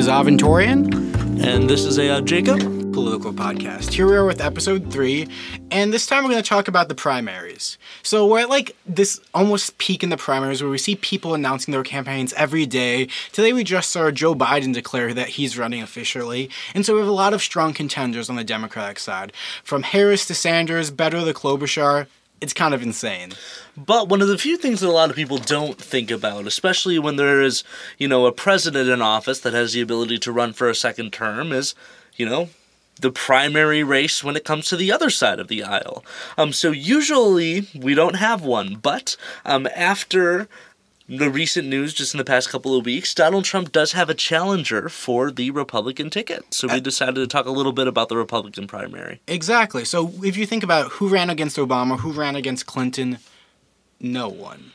I'm Zaventorian. And this is a Jacob political podcast. Here we are with episode three, and this time we're going to talk about the primaries. So we're at like this almost peak in the primaries where we see people announcing their campaigns every day. Today we just saw Joe Biden declare that he's running officially, and so we have a lot of strong contenders on the Democratic side, from Harris to Sanders, Beto to Klobuchar. It's kind of insane. But one of the few things that a lot of people don't think about, especially when there is, you know, a president in office that has the ability to run for a second term, is, you know, the primary race when it comes to the other side of the aisle. Um, so usually we don't have one, but um, after the recent news just in the past couple of weeks, Donald Trump does have a challenger for the Republican ticket. So we uh, decided to talk a little bit about the Republican primary. Exactly. So if you think about who ran against Obama, who ran against Clinton, no one.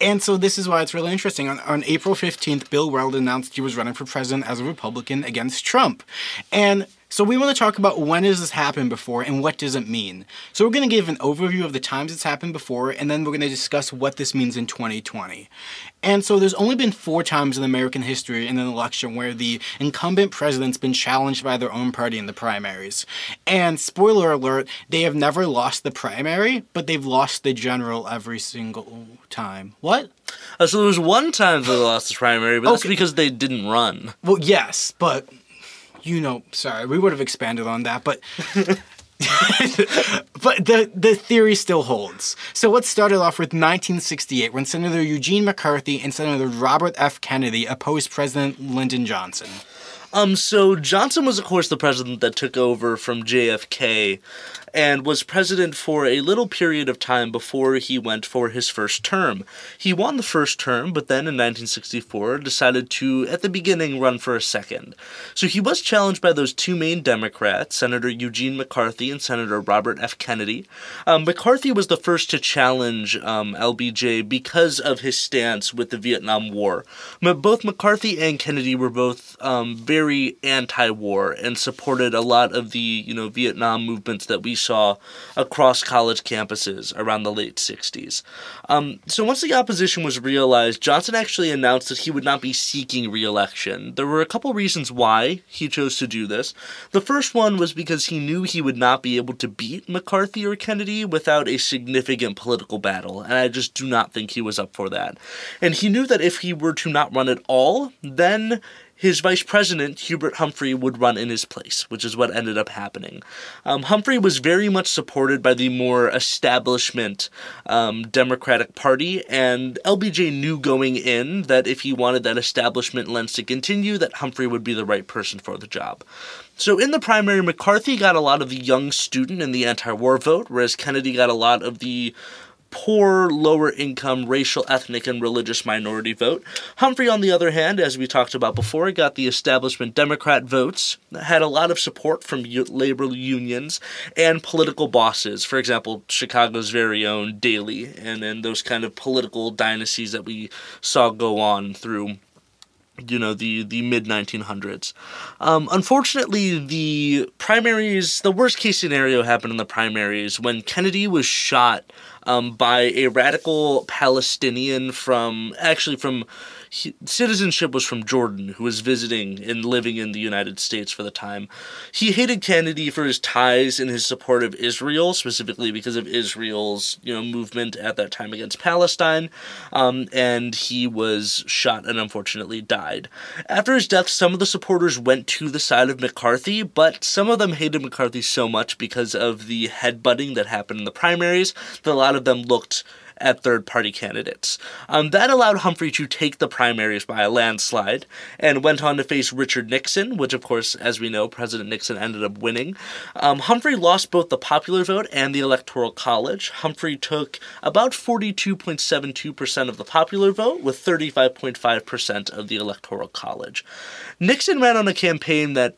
And so this is why it's really interesting. On, on April 15th, Bill Weld announced he was running for president as a Republican against Trump. And so we want to talk about when has this happened before and what does it mean. So we're going to give an overview of the times it's happened before and then we're going to discuss what this means in 2020. And so there's only been four times in American history in an election where the incumbent president's been challenged by their own party in the primaries. And spoiler alert, they have never lost the primary, but they've lost the general every single time. What? Uh, so there was one time they lost the primary, but okay. that's because they didn't run. Well, yes, but you know, sorry, we would have expanded on that, but but the the theory still holds. So what started off with 1968 when Senator Eugene McCarthy and Senator Robert F. Kennedy opposed President Lyndon Johnson. Um, so Johnson was, of course, the president that took over from JFK and was president for a little period of time before he went for his first term. He won the first term, but then in 1964 decided to, at the beginning, run for a second. So he was challenged by those two main Democrats, Senator Eugene McCarthy and Senator Robert F. Kennedy. Um, McCarthy was the first to challenge um, LBJ because of his stance with the Vietnam War. But both McCarthy and Kennedy were both um, very anti-war and supported a lot of the you know Vietnam movements that we saw across college campuses around the late 60s. Um, so once the opposition was realized, Johnson actually announced that he would not be seeking re-election. There were a couple reasons why he chose to do this. The first one was because he knew he would not be able to beat McCarthy or Kennedy without a significant political battle, and I just do not think he was up for that. And he knew that if he were to not run at all, then his vice president, Hubert Humphrey, would run in his place, which is what ended up happening. Um, Humphrey was very much supported by the more establishment um, Democratic Party, and LBJ knew going in that if he wanted that establishment lens to continue, that Humphrey would be the right person for the job. So in the primary, McCarthy got a lot of the young student and the anti-war vote, whereas Kennedy got a lot of the poor, lower income, racial, ethnic, and religious minority vote. Humphrey, on the other hand, as we talked about before, got the establishment Democrat votes, had a lot of support from labor unions and political bosses. For example, Chicago's very own Daley, and, then those kind of political dynasties that we saw go on through you know the the mid 1900s um, unfortunately the primaries the worst case scenario happened in the primaries when kennedy was shot um, by a radical Palestinian from actually from he, citizenship was from Jordan, who was visiting and living in the United States for the time. He hated Kennedy for his ties and his support of Israel, specifically because of Israel's you know movement at that time against Palestine, um, and he was shot and unfortunately died. After his death, some of the supporters went to the side of McCarthy, but some of them hated McCarthy so much because of the headbutting that happened in the primaries that a lot of them looked at third party candidates. Um, that allowed Humphrey to take the primaries by a landslide and went on to face Richard Nixon, which, of course, as we know, President Nixon ended up winning. Um, Humphrey lost both the popular vote and the Electoral College. Humphrey took about 42.72% of the popular vote with 35.5% of the Electoral College. Nixon ran on a campaign that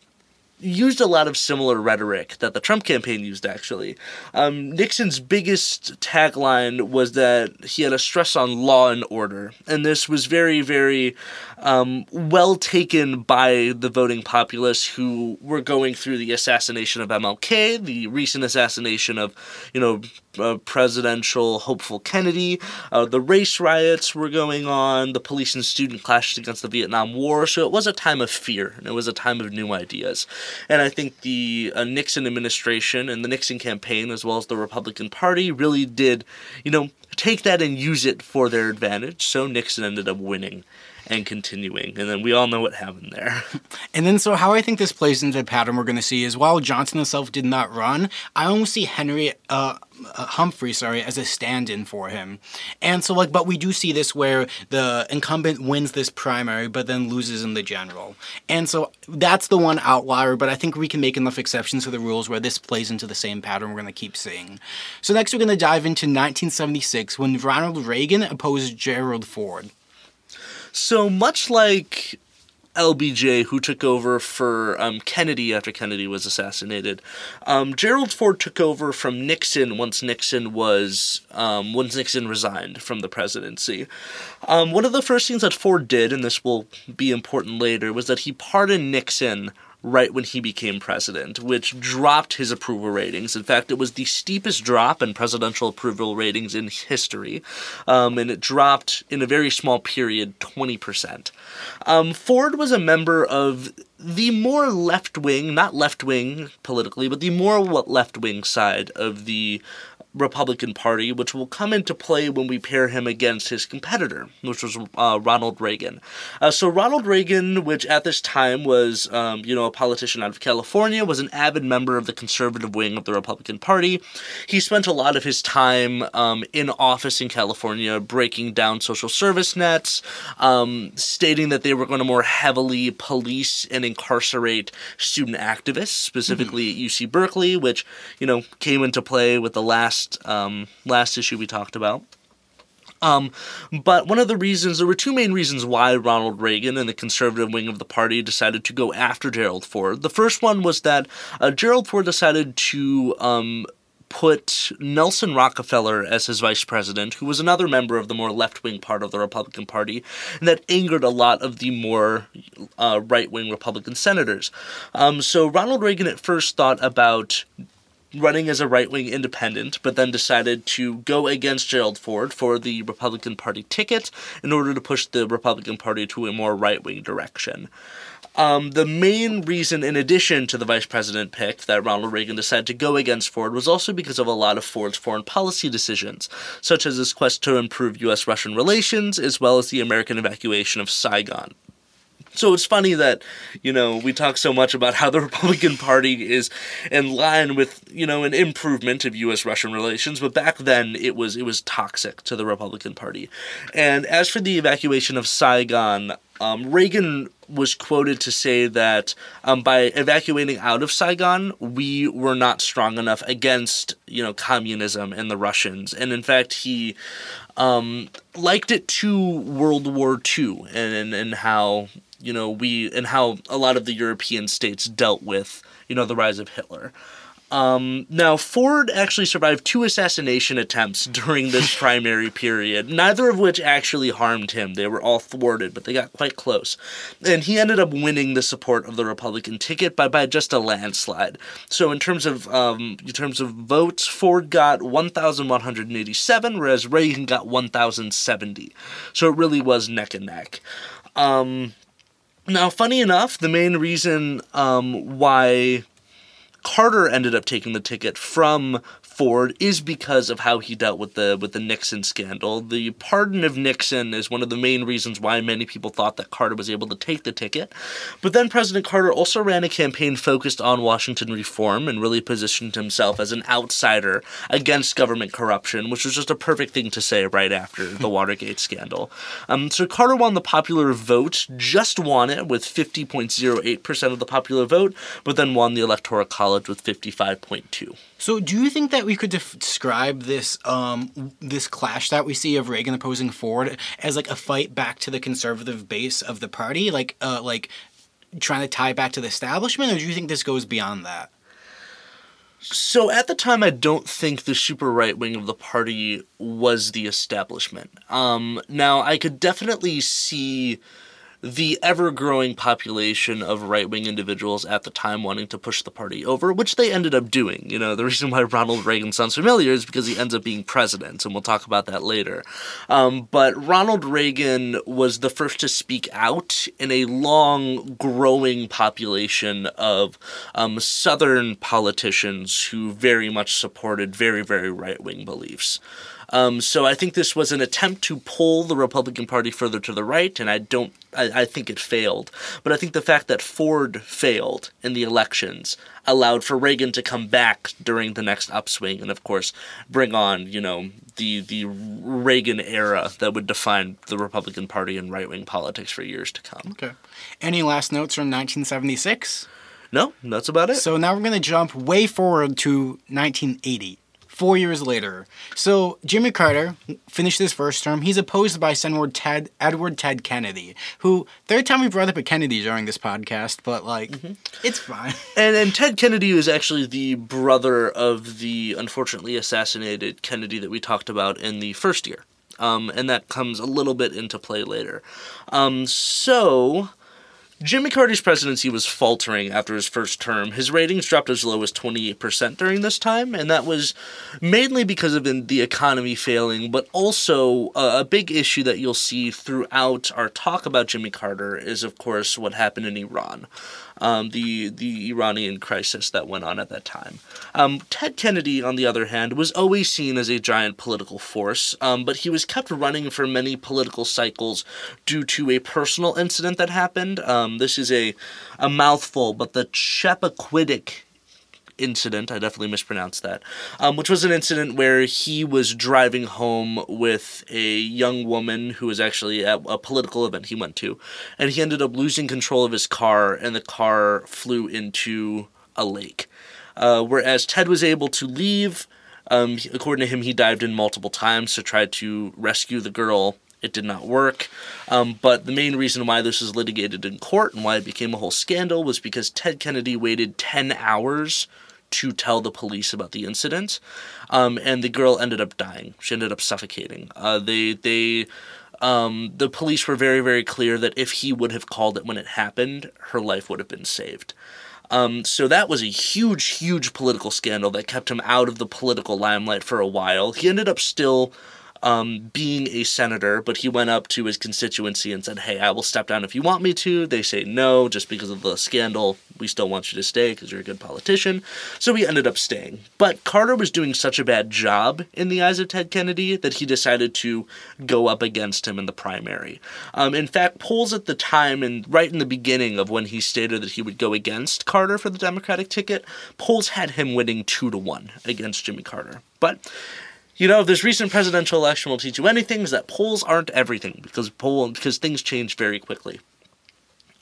used a lot of similar rhetoric that the Trump campaign used, actually. Um, Nixon's biggest tagline was that he had a stress on law and order. And this was very, very um, well taken by the voting populace who were going through the assassination of MLK, the recent assassination of, you know, uh, presidential hopeful Kennedy. Uh, the race riots were going on. The police and student clashes against the Vietnam War. So it was a time of fear and it was a time of new ideas. And I think the uh, Nixon administration and the Nixon campaign, as well as the Republican Party, really did, you know, take that and use it for their advantage. So Nixon ended up winning and continuing. And then we all know what happened there. And then, so how I think this plays into the pattern we're going to see is while Johnson himself did not run, I almost see Henry uh, uh, Humphrey, sorry, as a stand-in for him. And so, like, but we do see this where the incumbent wins this primary, but then loses in the general. And so that's the one outlier. But I think we can make enough exceptions to the rules where this plays into the same pattern we're going to keep seeing. So next, we're going to dive into 1976 when Ronald Reagan opposed Gerald Ford. So much like LBJ, who took over for um, Kennedy after Kennedy was assassinated, um, Gerald Ford took over from Nixon once Nixon was um, once Nixon resigned from the presidency. Um, one of the first things that Ford did, and this will be important later, was that he pardoned Nixon right when he became president, which dropped his approval ratings. In fact, it was the steepest drop in presidential approval ratings in history, um, and it dropped in a very small period 20%. Um, Ford was a member of the more left wing, not left wing politically, but the more left wing side of the Republican Party, which will come into play when we pair him against his competitor, which was uh, Ronald Reagan. Uh, so Ronald Reagan, which at this time was, um, you know, a politician out of California, was an avid member of the conservative wing of the Republican Party. He spent a lot of his time um, in office in California breaking down social service nets, um, stating that they were going to more heavily police and incarcerate student activists, specifically mm-hmm. at UC Berkeley, which, you know, came into play with the last last um, last issue we talked about. Um, but one of the reasons, there were two main reasons why Ronald Reagan and the conservative wing of the party decided to go after Gerald Ford. The first one was that uh, Gerald Ford decided to um, put Nelson Rockefeller as his vice president, who was another member of the more left wing part of the Republican Party, and that angered a lot of the more uh, right wing Republican senators. Um, so Ronald Reagan at first thought about running as a right wing independent, but then decided to go against Gerald Ford for the Republican Party ticket in order to push the Republican Party to a more right wing direction. Um, the main reason, in addition to the vice president pick, that Ronald Reagan decided to go against Ford was also because of a lot of Ford's foreign policy decisions, such as his quest to improve U.S. Russian relations, as well as the American evacuation of Saigon. So it's funny that, you know, we talk so much about how the Republican Party is in line with, you know, an improvement of US Russian relations, but back then it was it was toxic to the Republican Party. And as for the evacuation of Saigon, um, Reagan was quoted to say that um, by evacuating out of Saigon, we were not strong enough against you know communism and the Russians, and in fact he um, liked it to World War II and, and and how you know we and how a lot of the European states dealt with you know the rise of Hitler. Um, now, Ford actually survived two assassination attempts during this primary period, neither of which actually harmed him. They were all thwarted, but they got quite close. And he ended up winning the support of the Republican ticket by, by just a landslide. So, in terms of um, in terms of votes, Ford got 1,187, whereas Reagan got 1,070. So it really was neck and neck. Um, now, funny enough, the main reason um, why Carter ended up taking the ticket from Ford is because of how he dealt with the with the Nixon scandal. The pardon of Nixon is one of the main reasons why many people thought that Carter was able to take the ticket. But then President Carter also ran a campaign focused on Washington reform and really positioned himself as an outsider against government corruption, which was just a perfect thing to say right after the Watergate scandal. Um, so Carter won the popular vote, just won it with 50.08% of the popular vote, but then won the Electoral College with 55.2. So, do you think that we could describe this um, this clash that we see of Reagan opposing Ford as like a fight back to the conservative base of the party, like uh, like trying to tie back to the establishment, or do you think this goes beyond that? So at the time, I don't think the super right wing of the party was the establishment. Um, now I could definitely see the ever growing population of right wing individuals at the time wanting to push the party over, which they ended up doing. You know, the reason why Ronald Reagan sounds familiar is because he ends up being president, and we'll talk about that later. Um, but Ronald Reagan was the first to speak out in a long growing population of um, Southern politicians who very much supported very, very right wing beliefs. Um, so I think this was an attempt to pull the Republican Party further to the right, and I don't. I, I, think it failed. But I think the fact that Ford failed in the elections allowed for Reagan to come back during the next upswing, and of course bring on you know the the Reagan era that would define the Republican Party and right wing politics for years to come. Okay. Any last notes from 1976? No, that's about it. So now we're going to jump way forward to 1980 four years later. So Jimmy Carter finished his first term. He's opposed by Senator Ted Edward Ted Kennedy, who third time we brought up a Kennedy during this podcast, but like mm-hmm. it's fine. And and Ted Kennedy was actually the brother of the unfortunately assassinated Kennedy that we talked about in the first year. Um, and that comes a little bit into play later. Um, so Jimmy Carter's presidency was faltering after his first term. His ratings dropped as low as 28% during this time, and that was mainly because of the economy failing, but also uh, a big issue that you'll see throughout our talk about Jimmy Carter is, of course, what happened in Iran um, the the Iranian crisis that went on at that time. Um, Ted Kennedy, on the other hand, was always seen as a giant political force, um, but he was kept running for many political cycles due to a personal incident that happened. Um, this is a a mouthful, but the Chappaquiddick incident. I definitely mispronounced that. Um, which was an incident where he was driving home with a young woman who was actually at a political event he went to, and he ended up losing control of his car, and the car flew into a lake. Uh, whereas Ted was able to leave. Um, according to him, he dived in multiple times to try to rescue the girl. It did not work. Um, but the main reason why this was litigated in court and why it became a whole scandal was because Ted Kennedy waited 10 hours to tell the police about the incident, um, and the girl ended up dying. She ended up suffocating. Uh, they they um, the police were very very clear that if he would have called it when it happened, her life would have been saved. Um, so that was a huge, huge political scandal that kept him out of the political limelight for a while. He ended up still um, being a senator, but he went up to his constituency and said, Hey, I will step down if you want me to. They say no, just because of the scandal. We still want you to stay because you're a good politician. So he ended up staying. But Carter was doing such a bad job in the eyes of Ted Kennedy that he decided to go up against him in the primary. Um, in fact, polls at the time and right in the beginning of when he stated that he would go against Carter for the Democratic ticket, polls had him winning two to one against Jimmy Carter. But you know, this recent presidential election will teach you anything, is that polls aren't everything because poll because things change very quickly.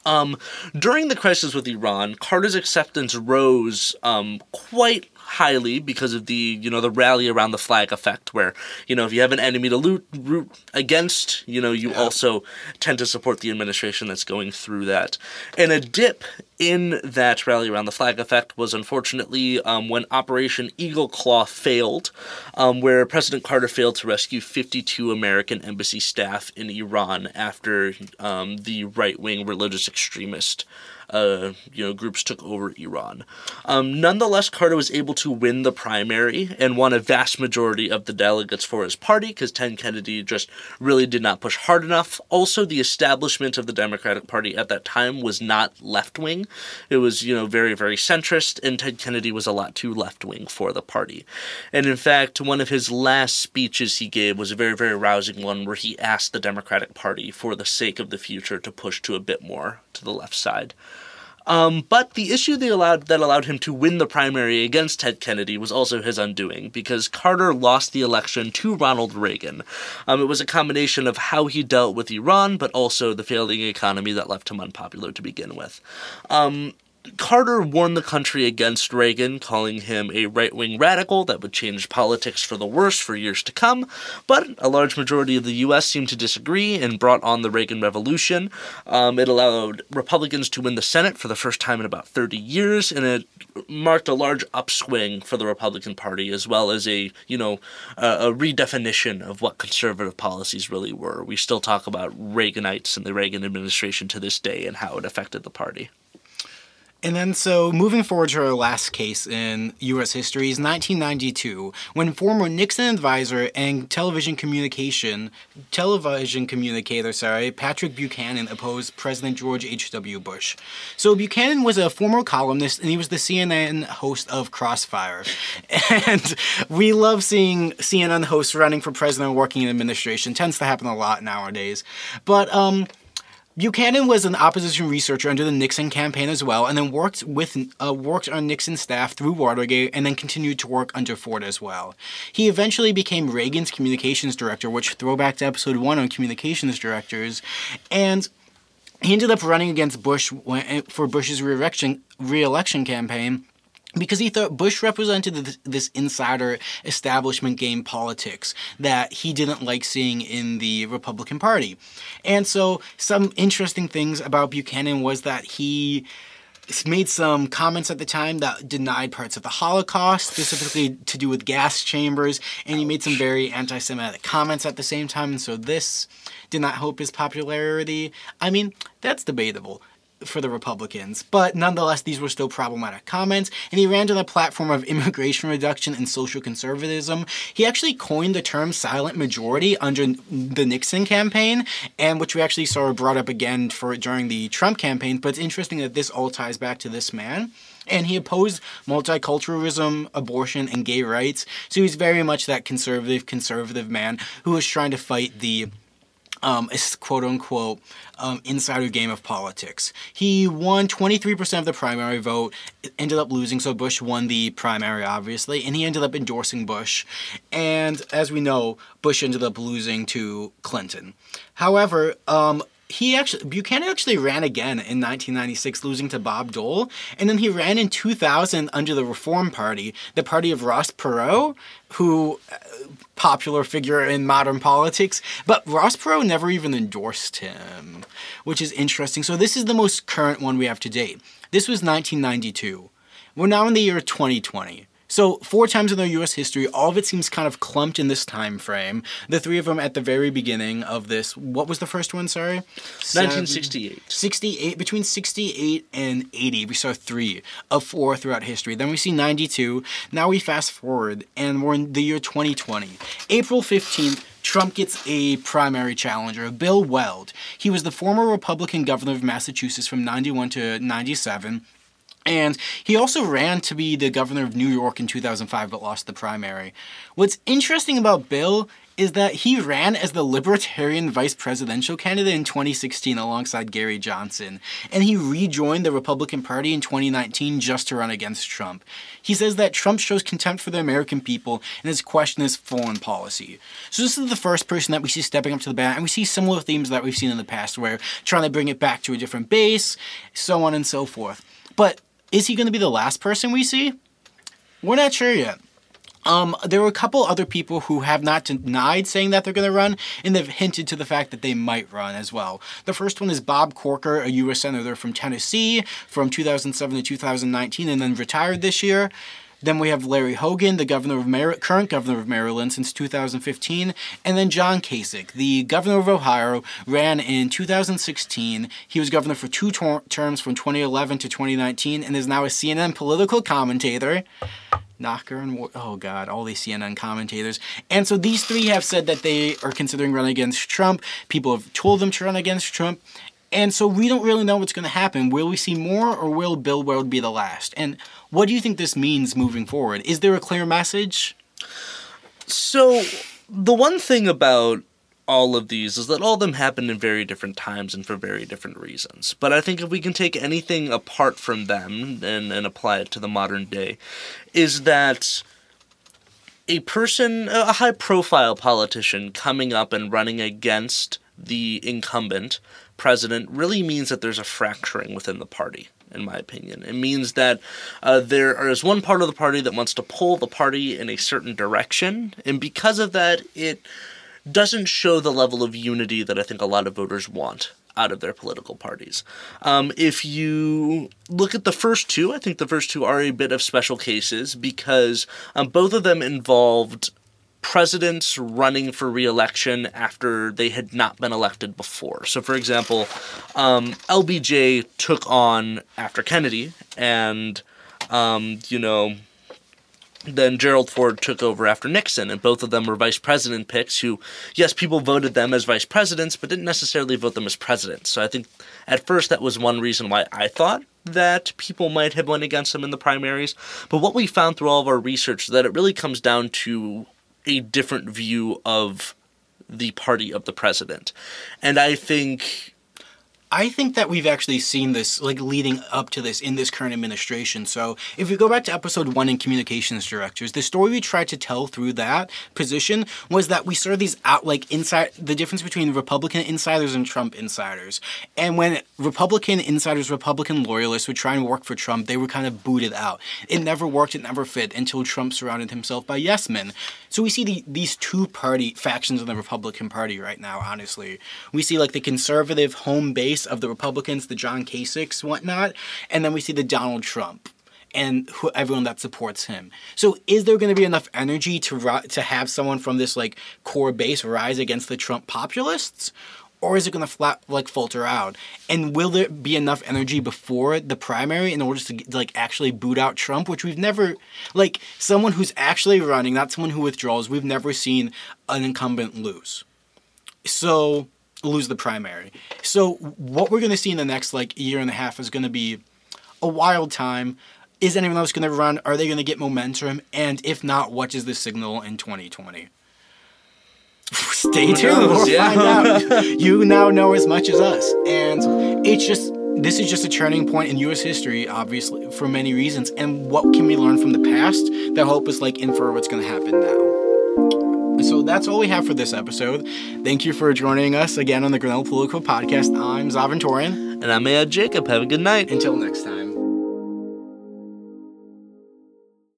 Um, during the crisis with Iran, Carter's acceptance rose um, quite highly because of the you know the rally around the flag effect where you know if you have an enemy to loot, root against you know you yeah. also tend to support the administration that's going through that and a dip in that rally around the flag effect was unfortunately um, when Operation Eagle Claw failed, um, where President Carter failed to rescue 52 American embassy staff in Iran after um, the right wing religious extremist uh, you know, groups took over Iran. Um, nonetheless, Carter was able to win the primary and won a vast majority of the delegates for his party because Ted Kennedy just really did not push hard enough. Also, the establishment of the Democratic Party at that time was not left wing; it was you know very very centrist, and Ted Kennedy was a lot too left wing for the party. And in fact, one of his last speeches he gave was a very very rousing one where he asked the Democratic Party, for the sake of the future, to push to a bit more to the left side. Um, but the issue that allowed, that allowed him to win the primary against Ted Kennedy was also his undoing, because Carter lost the election to Ronald Reagan. Um, it was a combination of how he dealt with Iran, but also the failing economy that left him unpopular to begin with. Um, Carter warned the country against Reagan, calling him a right wing radical that would change politics for the worse for years to come. But a large majority of the U.S. seemed to disagree and brought on the Reagan Revolution. Um, it allowed Republicans to win the Senate for the first time in about 30 years, and it marked a large upswing for the Republican Party, as well as a you know a, a redefinition of what conservative policies really were. We still talk about Reaganites and the Reagan administration to this day and how it affected the party. And then, so moving forward to our last case in U.S. history is 1992, when former Nixon advisor and television communication, television communicator, sorry, Patrick Buchanan opposed President George H.W. Bush. So Buchanan was a former columnist, and he was the CNN host of Crossfire. And we love seeing CNN hosts running for president, and working in administration. Tends to happen a lot nowadays. But um, Buchanan was an opposition researcher under the Nixon campaign as well, and then worked with uh, worked on Nixon's staff through Watergate, and then continued to work under Ford as well. He eventually became Reagan's communications director, which throwback to episode one on communications directors, and he ended up running against Bush for Bush's reelection reelection campaign because he thought Bush represented this, this, insider establishment game politics that he didn't like seeing in the Republican Party. And so, some interesting things about Buchanan was that he made some comments at the time that denied parts of the Holocaust, specifically to do with gas chambers, and he made some very anti Semitic comments at the same time, and so this did not help his popularity. I mean, that's debatable for the Republicans, but nonetheless, these were still problematic comments, and he ran to the platform of immigration reduction and social conservatism. He actually coined the term silent majority under the Nixon campaign, and which we actually saw brought up again for during the Trump campaign, but it's interesting that this all ties back to this man. And he opposed multiculturalism, abortion, and gay rights. So he's very much that conservative, conservative man who was trying to fight the um, quote unquote um, insider game of politics. He won 23% of the primary vote, ended up losing, so Bush won the primary, obviously, and he ended up endorsing Bush. And as we know, Bush ended up losing to Clinton. However, um, he actually Buchanan actually ran again in 1996, losing to Bob Dole, and then he ran in 2000 under the Reform Party, the party of Ross Perot, who uh, popular figure in modern politics, but Ross Perot never even endorsed him, which is interesting. So this is the most current one we have to date. This was 1992. We're now in the year 2020. So four times in their U.S. history, all of it seems kind of clumped in this time frame. The three of them at the very beginning of this. What was the first one? Sorry, 1968. 68 between 68 and 80. We saw three of four throughout history. Then we see 92. Now we fast forward, and we're in the year 2020. April 15th. Trump gets a primary challenger, Bill Weld. He was the former Republican governor of Massachusetts from 91 to 97. And he also ran to be the governor of New York in 2005 but lost the primary. What's interesting about Bill is that he ran as the Libertarian vice presidential candidate in 2016 alongside Gary Johnson, and he rejoined the Republican Party in 2019 just to run against Trump. He says that Trump shows contempt for the American people and his question is foreign policy. So this is the first person that we see stepping up to the bat, and we see similar themes that we've seen in the past, where trying to bring it back to a different base, so on and so forth. But is he going to be the last person we see? We're not sure yet. Um, there were a couple other people who have not denied saying that they're going to run, and they've hinted to the fact that they might run as well. The first one is Bob Corker, a U.S. Senator from Tennessee from 2007 to 2019, and then retired this year. Then we have Larry Hogan, the governor of Mar- current governor of Maryland since 2015, and then John Kasich, the governor of Ohio, ran in 2016. He was governor for two ter- terms from 2011 to 2019, and is now a CNN political commentator. Knocker and oh god, all these CNN commentators. And so these three have said that they are considering running against Trump. People have told them to run against Trump. And so we don't really know what's going to happen. Will we see more or will Bill Weld be the last? And what do you think this means moving forward? Is there a clear message? So, the one thing about all of these is that all of them happened in very different times and for very different reasons. But I think if we can take anything apart from them and, and apply it to the modern day, is that a person, a high profile politician coming up and running against the incumbent president really means that there's a fracturing within the party. in my opinion. It means that uh, there is one part of the party that wants to pull the party in a certain direction, and because of that, it doesn't show the level of unity that I think a lot of voters want out of their political parties. Um, if you look at the first two, I think the first two are a bit of special cases because um, both of them involved presidents running for re-election after they had not been elected before. So, for example, um, LBJ took on after Kennedy, and um, you know then Gerald Ford took over after Nixon, and both of them were vice president picks who, yes, people voted them as vice presidents, but didn't necessarily vote them as presidents. So I think at first that was one reason why I thought that people might have went against them in the primaries. But what we found through all of our research that it really comes down to a different view of the party of the president. And I think I think that we've actually seen this, like leading up to this in this current administration. So if we go back to episode one in communications directors, the story we tried to tell through that position was that we saw these out, like inside, the difference between Republican insiders and Trump insiders. And when Republican insiders, Republican loyalists would try and work for Trump, they were kind of booted out. It never worked, it never fit until Trump surrounded himself by yes men. So we see the, these two party factions in the Republican Party right now, honestly. We see like the conservative home base of the Republicans, the John Kasichs, whatnot, and then we see the Donald Trump and who, everyone that supports him. So, is there going to be enough energy to to have someone from this like core base rise against the Trump populists, or is it going to flat like falter out? And will there be enough energy before the primary in order to like actually boot out Trump, which we've never like someone who's actually running, not someone who withdraws. We've never seen an incumbent lose. So lose the primary. So what we're going to see in the next like year and a half is going to be a wild time. Is anyone else going to run? Are they going to get momentum? And if not, what is the signal in 2020? Stay tuned. We'll yeah. find out. you now know as much as us, and it's just this is just a turning point in U.S. history, obviously for many reasons. And what can we learn from the past that help us like infer what's going to happen now? So that's all we have for this episode. Thank you for joining us again on the Grinnell Political Podcast. I'm Zaventorian. And I'm Ed Jacob. Have a good night. Until next time.